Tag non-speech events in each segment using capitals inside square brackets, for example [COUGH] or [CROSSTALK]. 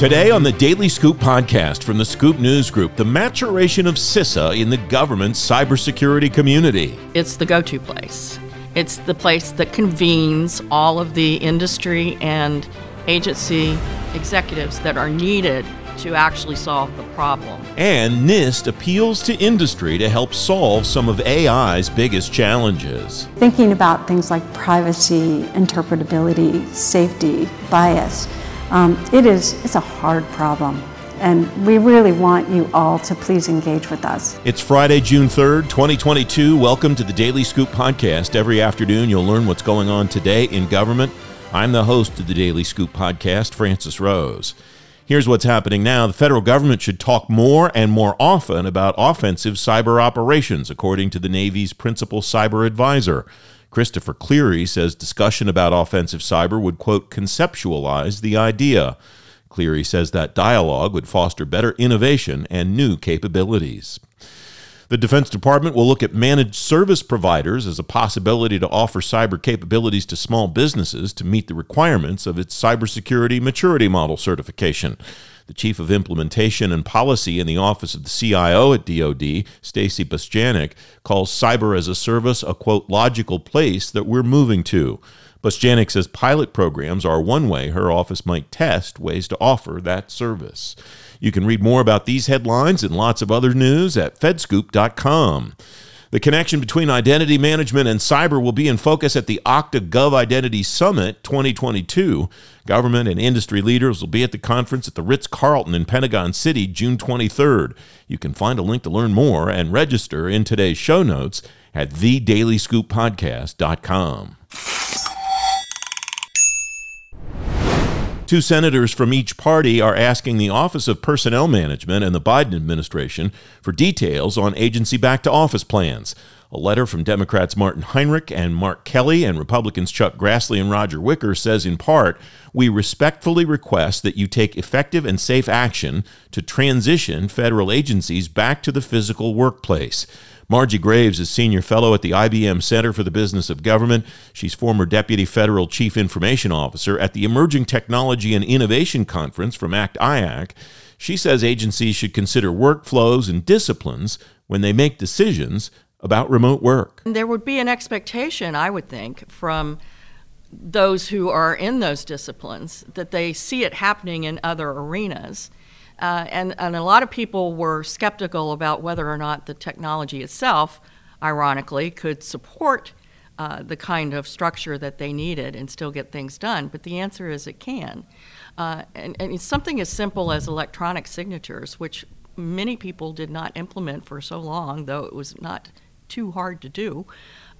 Today on the Daily Scoop podcast from the Scoop News Group, the maturation of CISA in the government cybersecurity community. It's the go to place. It's the place that convenes all of the industry and agency executives that are needed to actually solve the problem. And NIST appeals to industry to help solve some of AI's biggest challenges. Thinking about things like privacy, interpretability, safety, bias um, it is it's a hard problem. And we really want you all to please engage with us. It's Friday, June 3rd, 2022. Welcome to the Daily Scoop podcast. Every afternoon, you'll learn what's going on today in government. I'm the host of the Daily Scoop podcast, Francis Rose. Here's what's happening now. The federal government should talk more and more often about offensive cyber operations, according to the Navy's principal cyber advisor. Christopher Cleary says discussion about offensive cyber would, quote, conceptualize the idea. Cleary says that dialogue would foster better innovation and new capabilities. The Defense Department will look at managed service providers as a possibility to offer cyber capabilities to small businesses to meet the requirements of its cybersecurity maturity model certification. The Chief of Implementation and Policy in the Office of the CIO at DoD, Stacy Bostjanick, calls cyber as a service a quote logical place that we're moving to. Bostjanick says pilot programs are one way her office might test ways to offer that service. You can read more about these headlines and lots of other news at fedscoop.com. The connection between identity management and cyber will be in focus at the Okta Gov Identity Summit 2022. Government and industry leaders will be at the conference at the Ritz Carlton in Pentagon City June 23rd. You can find a link to learn more and register in today's show notes at thedailyscooppodcast.com. Two senators from each party are asking the Office of Personnel Management and the Biden administration for details on agency back to office plans. A letter from Democrats Martin Heinrich and Mark Kelly and Republicans Chuck Grassley and Roger Wicker says, in part, we respectfully request that you take effective and safe action to transition federal agencies back to the physical workplace. Margie Graves is Senior Fellow at the IBM Center for the Business of Government. She's former Deputy Federal Chief Information Officer at the Emerging Technology and Innovation Conference from ACT IAC. She says agencies should consider workflows and disciplines when they make decisions about remote work. There would be an expectation, I would think, from those who are in those disciplines that they see it happening in other arenas uh, and, and a lot of people were skeptical about whether or not the technology itself, ironically, could support uh, the kind of structure that they needed and still get things done. But the answer is it can. Uh, and, and something as simple as electronic signatures, which many people did not implement for so long, though it was not too hard to do.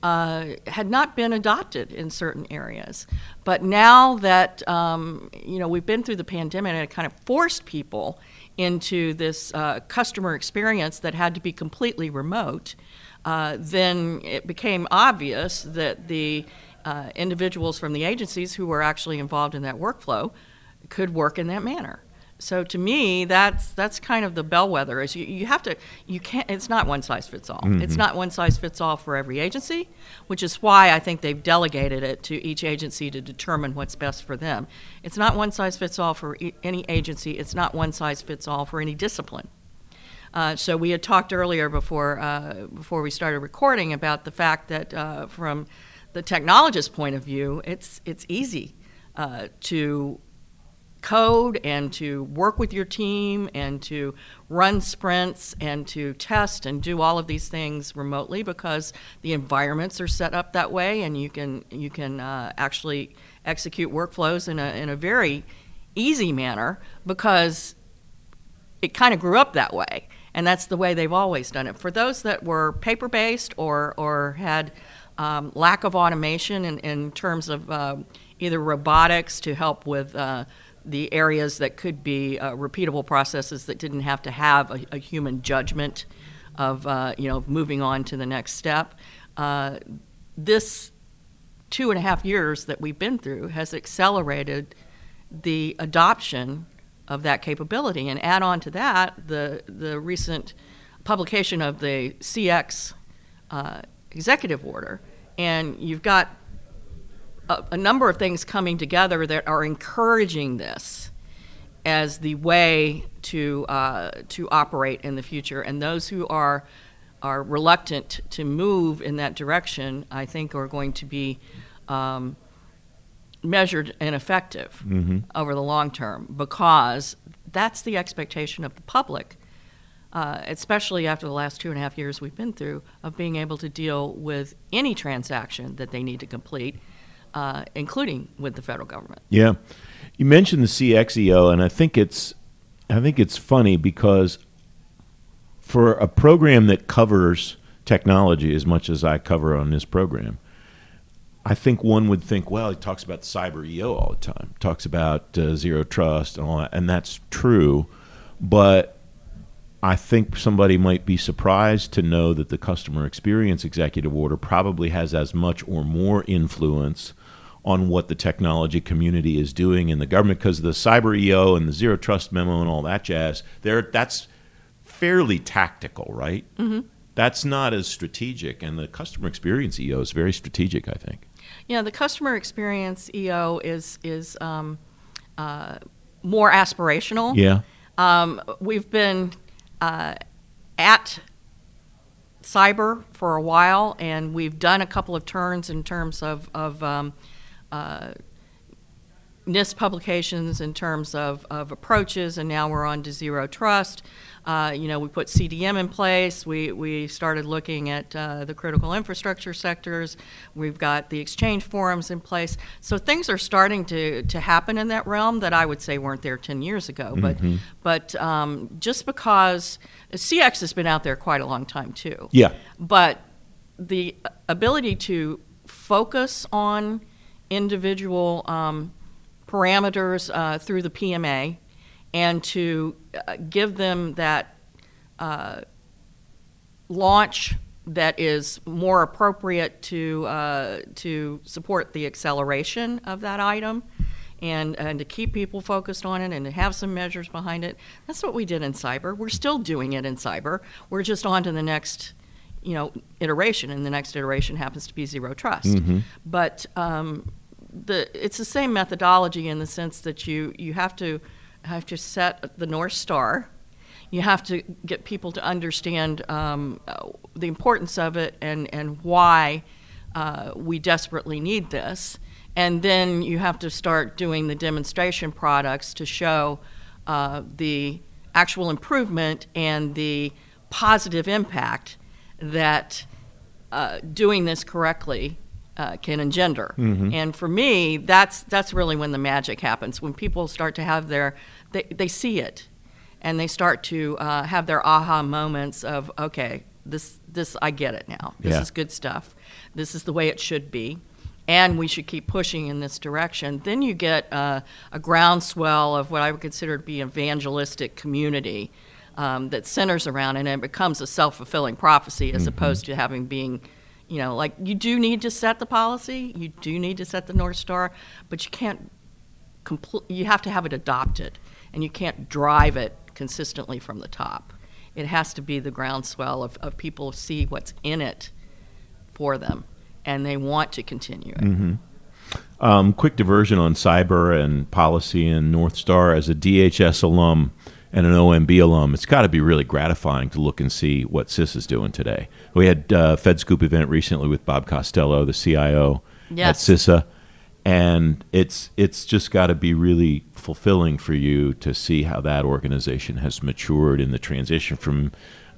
Uh, had not been adopted in certain areas. But now that um, you know we've been through the pandemic and it kind of forced people into this uh, customer experience that had to be completely remote, uh, then it became obvious that the uh, individuals from the agencies who were actually involved in that workflow could work in that manner. So to me, that's that's kind of the bellwether. Is you, you have to you can't. It's not one size fits all. Mm-hmm. It's not one size fits all for every agency, which is why I think they've delegated it to each agency to determine what's best for them. It's not one size fits all for e- any agency. It's not one size fits all for any discipline. Uh, so we had talked earlier before uh, before we started recording about the fact that uh, from the technologist point of view, it's it's easy uh, to code and to work with your team and to run sprints and to test and do all of these things remotely because the environments are set up that way and you can you can uh, actually execute workflows in a, in a very easy manner because it kind of grew up that way. And that's the way they've always done it. For those that were paper based or or had um, lack of automation in, in terms of uh, either robotics to help with uh, the areas that could be uh, repeatable processes that didn't have to have a, a human judgment of uh, you know moving on to the next step. Uh, this two and a half years that we've been through has accelerated the adoption of that capability, and add on to that the the recent publication of the CX uh, executive order, and you've got a, a number of things coming together that are encouraging this. as the way to uh, to operate in the future. And those who are are reluctant to move in that direction, I think, are going to be um, measured and effective Mm-hmm. over the long term because that's the expectation of the public. Uh, especially after the last two and a half years we've been through, of being able to deal with any transaction that they need to complete, uh, including with the federal government. Yeah, you mentioned the CXEO, and I think it's I think it's funny because for a program that covers technology as much as I cover on this program, I think one would think, well, he talks about cyber EO all the time, talks about uh, zero trust and all that, and that's true, but I think somebody might be surprised to know that the customer experience executive order probably has as much or more influence on what the technology community is doing in the government because the cyber EO and the zero trust memo and all that jazz, there that's fairly tactical, right? Mm-hmm. That's not as strategic, and the customer experience EO is very strategic, I think. Yeah, the customer experience EO is is um, uh, more aspirational. Yeah. Um, we've been uh, at cyber for a while, and we've done a couple of turns in terms of, of um, uh, NIST publications, in terms of, of approaches, and now we're on to zero trust. Uh, you know, we put CDM in place. We, we started looking at uh, the critical infrastructure sectors. We've got the exchange forums in place. So things are starting to, to happen in that realm that I would say weren't there 10 years ago. But, but um, just because CX has been out there quite a long time too. Yeah. But the ability to focus on individual um, parameters uh, through the PMA and to uh, give them that uh, launch that is more appropriate to uh, to support the acceleration of that item and and to keep people focused on it and to have some measures behind it. That's what we did in cyber. We're still doing it in cyber. We're just on to the next you know iteration and the next iteration happens to be zero trust. But um, the it's the same methodology in the sense that you you have to have to set the north star. You have to get people to understand um, the importance of it and and why uh, we desperately need this. And then you have to start doing the demonstration products to show uh, the actual improvement and the positive impact that uh, doing this correctly uh, can engender. And for me, that's that's really when the magic happens. When people start to have their they, they see it, and they start to uh, have their aha moments of okay, this this I get it now. This Yeah. is good stuff. This is the way it should be. And we should keep pushing in this direction. Then you get uh, a groundswell of what I would consider to be evangelistic community um, that centers around it, and it becomes a self fulfilling prophecy as opposed to having being, you know, like you do need to set the policy, you do need to set the North Star, but you can't, compl- you have to have it adopted, and you can't drive it consistently from the top. It has to be the groundswell of, of people see what's in it for them, and they want to continue it. Um, quick diversion on cyber and policy and North Star. As a DHS alum and an OMB alum, it's got to be really gratifying to look and see what CISA is doing today. We had uh, FedScoop event recently with Bob Costello, the CIO Yes. at CISA, and it's it's just got to be really fulfilling for you to see how that organization has matured in the transition from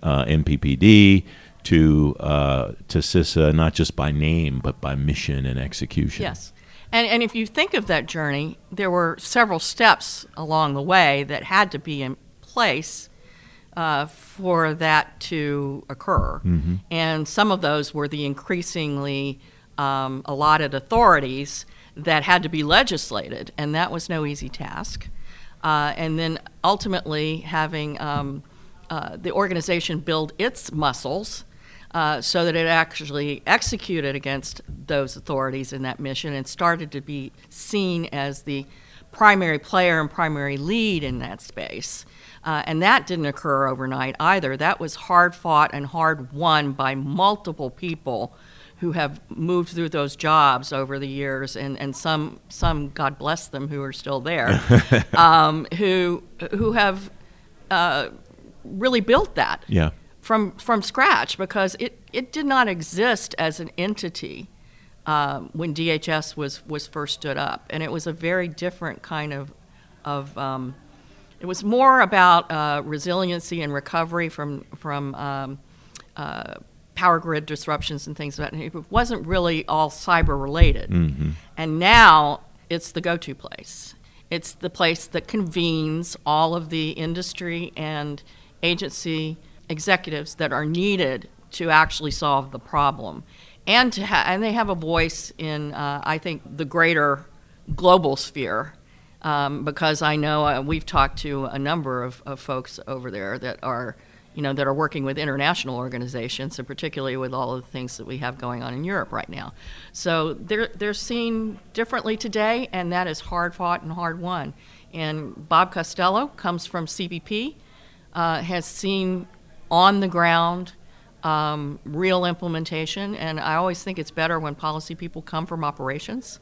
uh, NPPD to uh, to CISA, not just by name but by mission and execution. Yes. And, and if you think of that journey, there were several steps along the way that had to be in place uh, for that to occur. And some of those were the increasingly um, allotted authorities that had to be legislated, and that was no easy task. Uh, and then ultimately having um, uh, the organization build its muscles uh, so that it actually executed against those authorities in that mission and started to be seen as the primary player and primary lead in that space. Uh, and that didn't occur overnight either. That was hard fought and hard won by multiple people who have moved through those jobs over the years, and, and some some God bless them who are still there, [LAUGHS] um, who who have uh, really built that Yeah. From from scratch because it, it did not exist as an entity um, when DHS was was first stood up, and it was a very different kind of of um, it was more about uh, resiliency and recovery from from um, uh, power grid disruptions and things like that. It wasn't really all cyber related, and now it's the go-to place. It's the place that convenes all of the industry and agency executives that are needed to actually solve the problem, and to ha- and they have a voice in uh, I think the greater global sphere. Um, because I know uh, we've talked to a number of, of folks over there that are, you know, that are working with international organizations, and particularly with all of the things that we have going on in Europe right now. So they're they're seen differently today, and that is hard fought and hard won. And Bob Costello comes from CBP, uh, has seen on the ground um, real implementation, and I always think it's better when policy people come from operations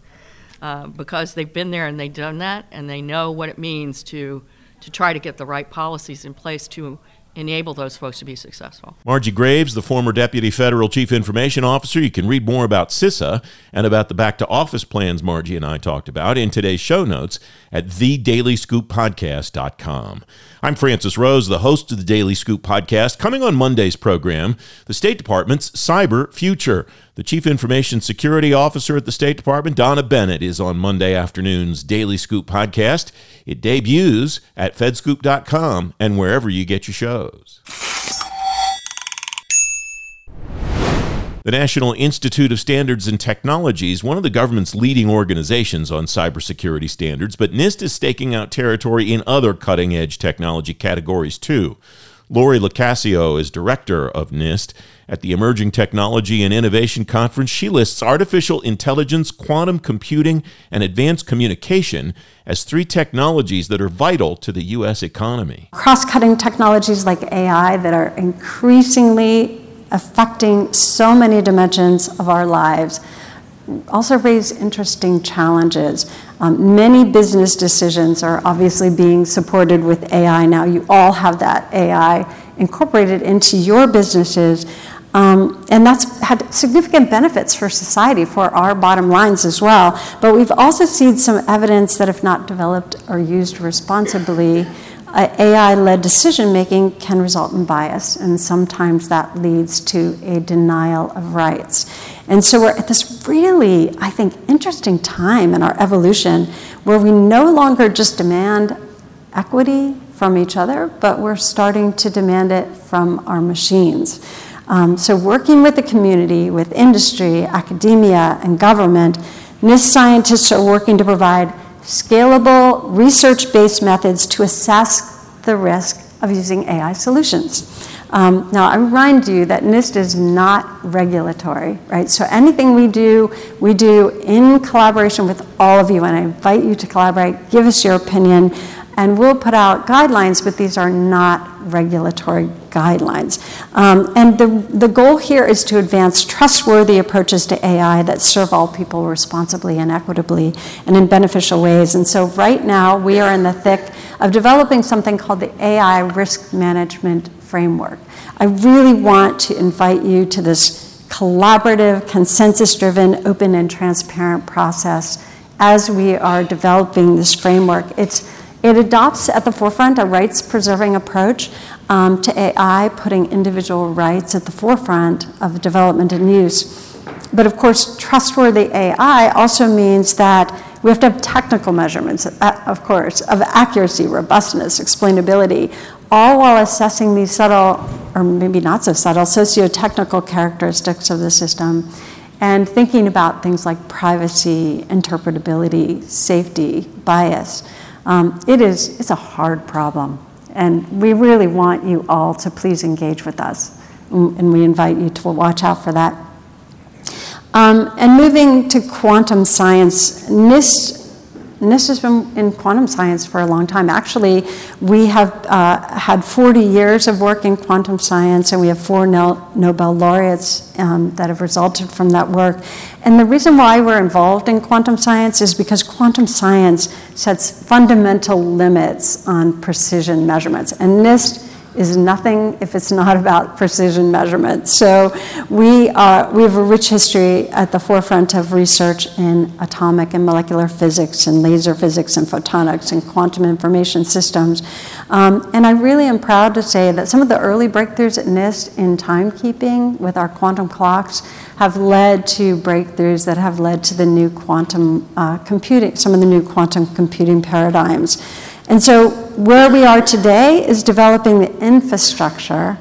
uh, because they've been there and they've done that, and they know what it means to to try to get the right policies in place to enable those folks to be successful. Margie Graves, the former Deputy Federal Chief Information Officer. You can read more about CISA and about the back to office plans Margie and I talked about in today's show notes at thedailyscooppodcast.com. I'm Francis Rose, the host of the Daily Scoop podcast. Coming on Monday's program, the State Department's cyber future. The Chief Information Security Officer at the State Department, Donna Bennett, is on Monday afternoon's Daily Scoop podcast. It debuts at fedscoop.com and wherever you get your shows. The National Institute of Standards and Technology is one of the government's leading organizations on cybersecurity standards, but NIST is staking out territory in other cutting edge technology categories too. Laurie Locascio is director of NIST. At the Emerging Technology and Innovation Conference, she lists artificial intelligence, quantum computing, and advanced communication as three technologies that are vital to the U.S. economy. Cross cutting technologies like AI that are increasingly affecting so many dimensions of our lives also raise interesting challenges. Um, many business decisions are obviously being supported with AI now. You all have that AI incorporated into your businesses. Um, and that's had significant benefits for society, for our bottom lines as well. But we've also seen some evidence that, if not developed or used responsibly, uh, AI led decision making can result in bias, and sometimes that leads to a denial of rights. And so we're at this really, I think, interesting time in our evolution where we no longer just demand equity from each other, but we're starting to demand it from our machines. Um, so, working with the community, with industry, academia, and government, NIST scientists are working to provide scalable, research based methods to assess the risk of using AI solutions. Um, now, I remind you that NIST is not regulatory, right? So anything we do, we do in collaboration with all of you, and I invite you to collaborate, give us your opinion, and we'll put out guidelines, but these are not regulatory guidelines. Um, and the, the goal here is to advance trustworthy approaches to AI that serve all people responsibly and equitably and in beneficial ways. And so, right now, we are in the thick of developing something called the AI Risk Management Framework. I really want to invite you to this collaborative, consensus driven, open, and transparent process as we are developing this framework. It's it adopts at the forefront a rights preserving approach um, to AI, putting individual rights at the forefront of development and use. But of course, trustworthy AI also means that we have to have technical measurements, uh, of course, of accuracy, robustness, explainability, all while assessing these subtle, or maybe not so subtle, socio technical characteristics of the system and thinking about things like privacy, interpretability, safety, bias. Um, it is it's a hard problem, and we really want you all to please engage with us, and we invite you to watch out for that. Um, and moving to quantum science, NIST NIST has been in quantum science for a long time. Actually, we have uh, had 40 years of work in quantum science, and we have four Nobel laureates um, that have resulted from that work. And the reason why we're involved in quantum science is because quantum science sets fundamental limits on precision measurements. And NIST is nothing if it's not about precision measurement. So we, are, we have a rich history at the forefront of research in atomic and molecular physics and laser physics and photonics and quantum information systems. Um, and I really am proud to say that some of the early breakthroughs at NIST in timekeeping with our quantum clocks have led to breakthroughs that have led to the new quantum uh, computing, some of the new quantum computing paradigms. And so, where we are today is developing the infrastructure,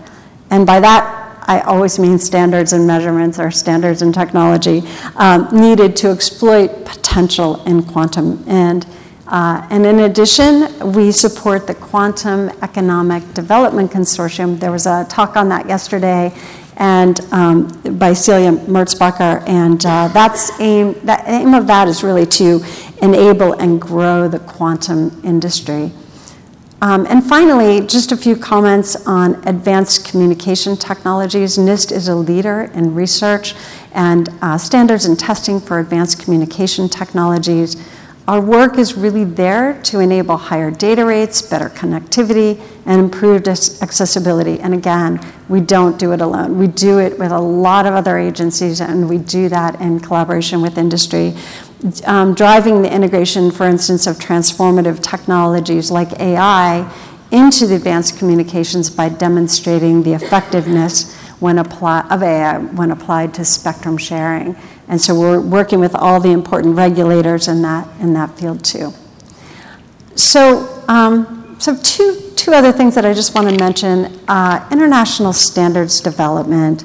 and by that, I always mean standards and measurements or standards and technology um, needed to exploit potential in quantum. And, uh, and in addition, we support the Quantum Economic Development Consortium. There was a talk on that yesterday and um, by Celia Merzbacher, and uh, that's aim. The aim of that is really to enable and grow the quantum industry. Um, and finally, just a few comments on advanced communication technologies. NIST is a leader in research and uh, standards and testing for advanced communication technologies. Our work is really there to enable higher data rates, better connectivity, and improved accessibility. And again, we don't do it alone. We do it with a lot of other agencies, and we do that in collaboration with industry. Um, driving the integration, for instance, of transformative technologies like AI into the advanced communications by demonstrating the effectiveness when apply, of AI when applied to spectrum sharing. And so we're working with all the important regulators in that, in that field too. So, um, so two, two other things that I just want to mention uh, international standards development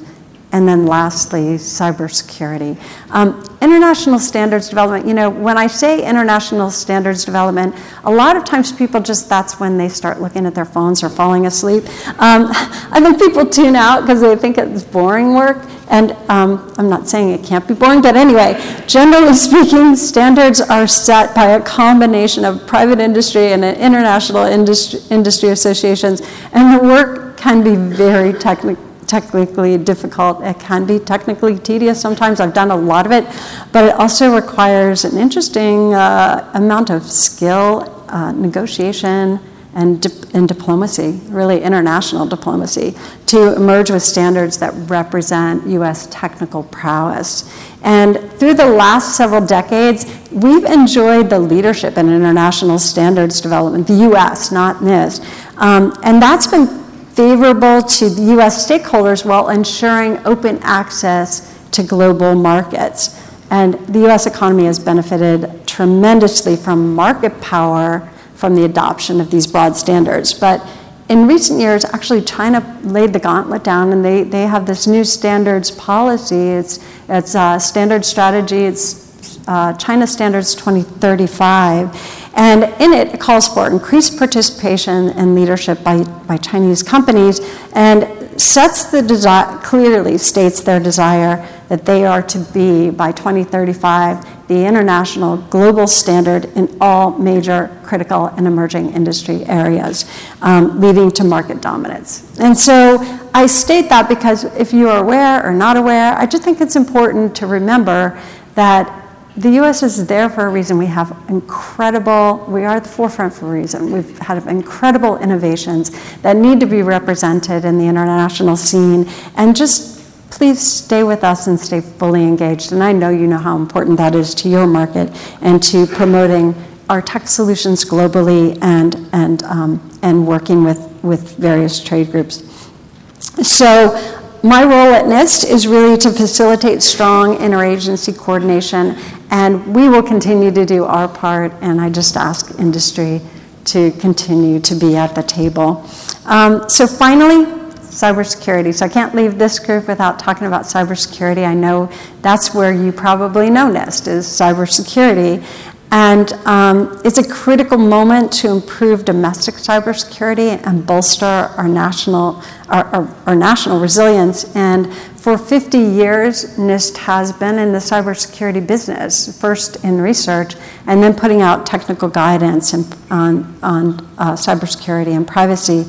and then lastly, cybersecurity. Um, international standards development, you know, when I say international standards development, a lot of times people just, that's when they start looking at their phones or falling asleep. Um, [LAUGHS] I think people tune out because they think it's boring work. And um, I'm not saying it can't be boring, but anyway, generally [LAUGHS] speaking, standards are set by a combination of private industry and international industry, industry associations, and the work can be very technical technically difficult. It can be technically tedious sometimes. I've done a lot of it, but it also requires an interesting uh, amount of skill, uh, negotiation, and, di- and diplomacy, really international diplomacy, to emerge with standards that represent U.S. technical prowess. And through the last several decades, we've enjoyed the leadership in international standards development, the U.S., not NIST. Um, and that's been favorable to US stakeholders while ensuring open access to global markets. And the US economy has benefited tremendously from market power from the adoption of these broad standards. But in recent years, actually, China laid the gauntlet down and they, they have this new standards policy. It's, it's a standard strategy, it's uh, China Standards 2035 and in it, it calls for increased participation and leadership by, by Chinese companies and sets the desire, clearly states their desire that they are to be, by 2035, the international global standard in all major critical and emerging industry areas, um, leading to market dominance. And so I state that because if you are aware or not aware, I just think it's important to remember that the US is there for a reason. We have incredible, we are at the forefront for a reason. We've had incredible innovations that need to be represented in the international scene. And just please stay with us and stay fully engaged. And I know you know how important that is to your market and to promoting our tech solutions globally and, and, um, and working with, with various trade groups. So my role at NIST is really to facilitate strong interagency coordination, and we will continue to do our part, and I just ask industry to continue to be at the table. Um, so, finally, cybersecurity. So, I can't leave this group without talking about cybersecurity. I know that's where you probably know NIST is cybersecurity. And um, it's a critical moment to improve domestic cybersecurity and bolster our national, our, our, our national resilience. And for 50 years, NIST has been in the cybersecurity business, first in research and then putting out technical guidance on, on uh, cybersecurity and privacy,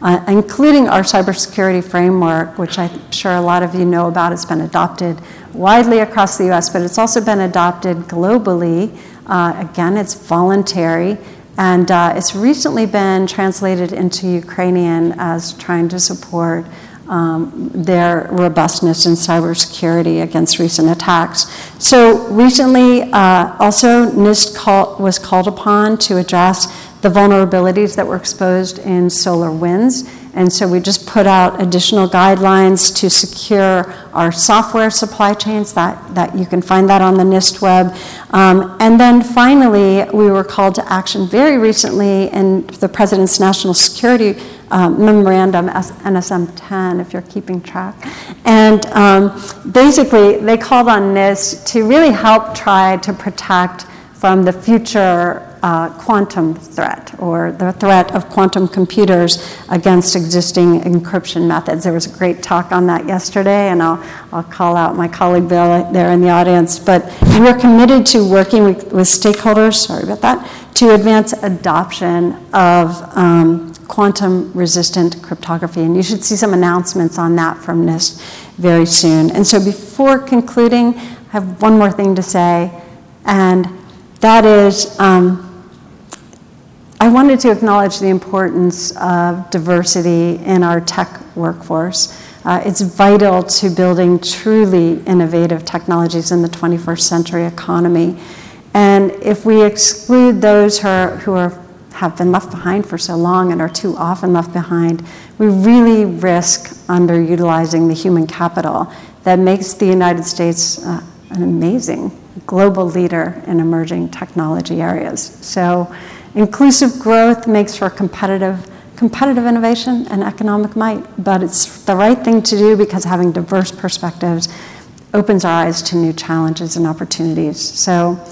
uh, including our cybersecurity framework, which I'm sure a lot of you know about. It's been adopted widely across the US, but it's also been adopted globally. Uh, again, it's voluntary. And uh, it's recently been translated into Ukrainian as trying to support um, their robustness in cybersecurity against recent attacks. So recently, uh, also NIST call, was called upon to address the vulnerabilities that were exposed in SolarWinds. And so we just put out additional guidelines to secure our software supply chains. That, that you can find that on the NIST web. Um, and then finally, we were called to action very recently in the President's National Security um, memorandum, NSM 10, if you're keeping track. And um, basically, they called on NIST to really help try to protect from the future uh, quantum threat or the threat of quantum computers against existing encryption methods. There was a great talk on that yesterday, and I'll, I'll call out my colleague Bill there in the audience. But we're committed to working with, with stakeholders, sorry about that, to advance adoption of um, quantum resistant cryptography. And you should see some announcements on that from NIST very soon. And so before concluding, I have one more thing to say, and that is um, I wanted to acknowledge the importance of diversity in our tech workforce. Uh, it's vital to building truly innovative technologies in the 21st century economy. And if we exclude those who, are, who are have been left behind for so long and are too often left behind, we really risk underutilizing the human capital that makes the United States uh, an amazing global leader in emerging technology areas. So, inclusive growth makes for competitive competitive innovation and economic might, but it's the right thing to do because having diverse perspectives opens our eyes to new challenges and opportunities. So,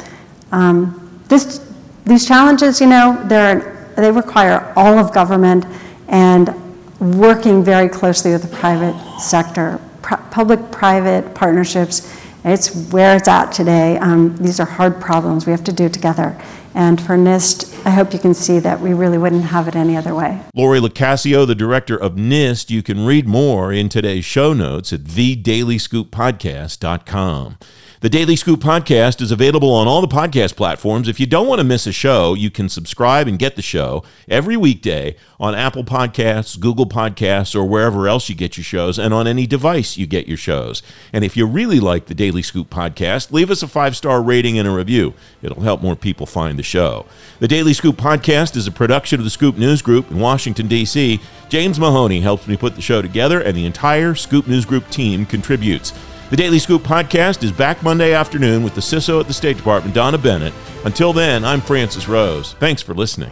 um, this these challenges, you know, they require all of government and working very closely with the private sector, public private partnerships. It's where it's at today. Um, these are hard problems. We have to do together. And for NIST, I hope you can see that we really wouldn't have it any other way. Laurie Locascio, the director of NIST, you can read more in today's show notes at thedailyscooppodcast.com. The Daily Scoop podcast is available on all the podcast platforms. If you don't want to miss a show, you can subscribe and get the show every weekday on Apple Podcasts, Google Podcasts, or wherever else you get your shows, and on any device you get your shows. And if you really like the Daily Scoop podcast, leave us a five star rating and a review. It'll help more people find the show. The Daily Scoop podcast is a production of the Scoop News Group in Washington, D.C. James Mahoney helps me put the show together, and the entire Scoop News Group team contributes. The Daily Scoop podcast is back Monday afternoon with the CISO at the State Department, Donna Bennett. Until then, I'm Francis Rose. Thanks for listening.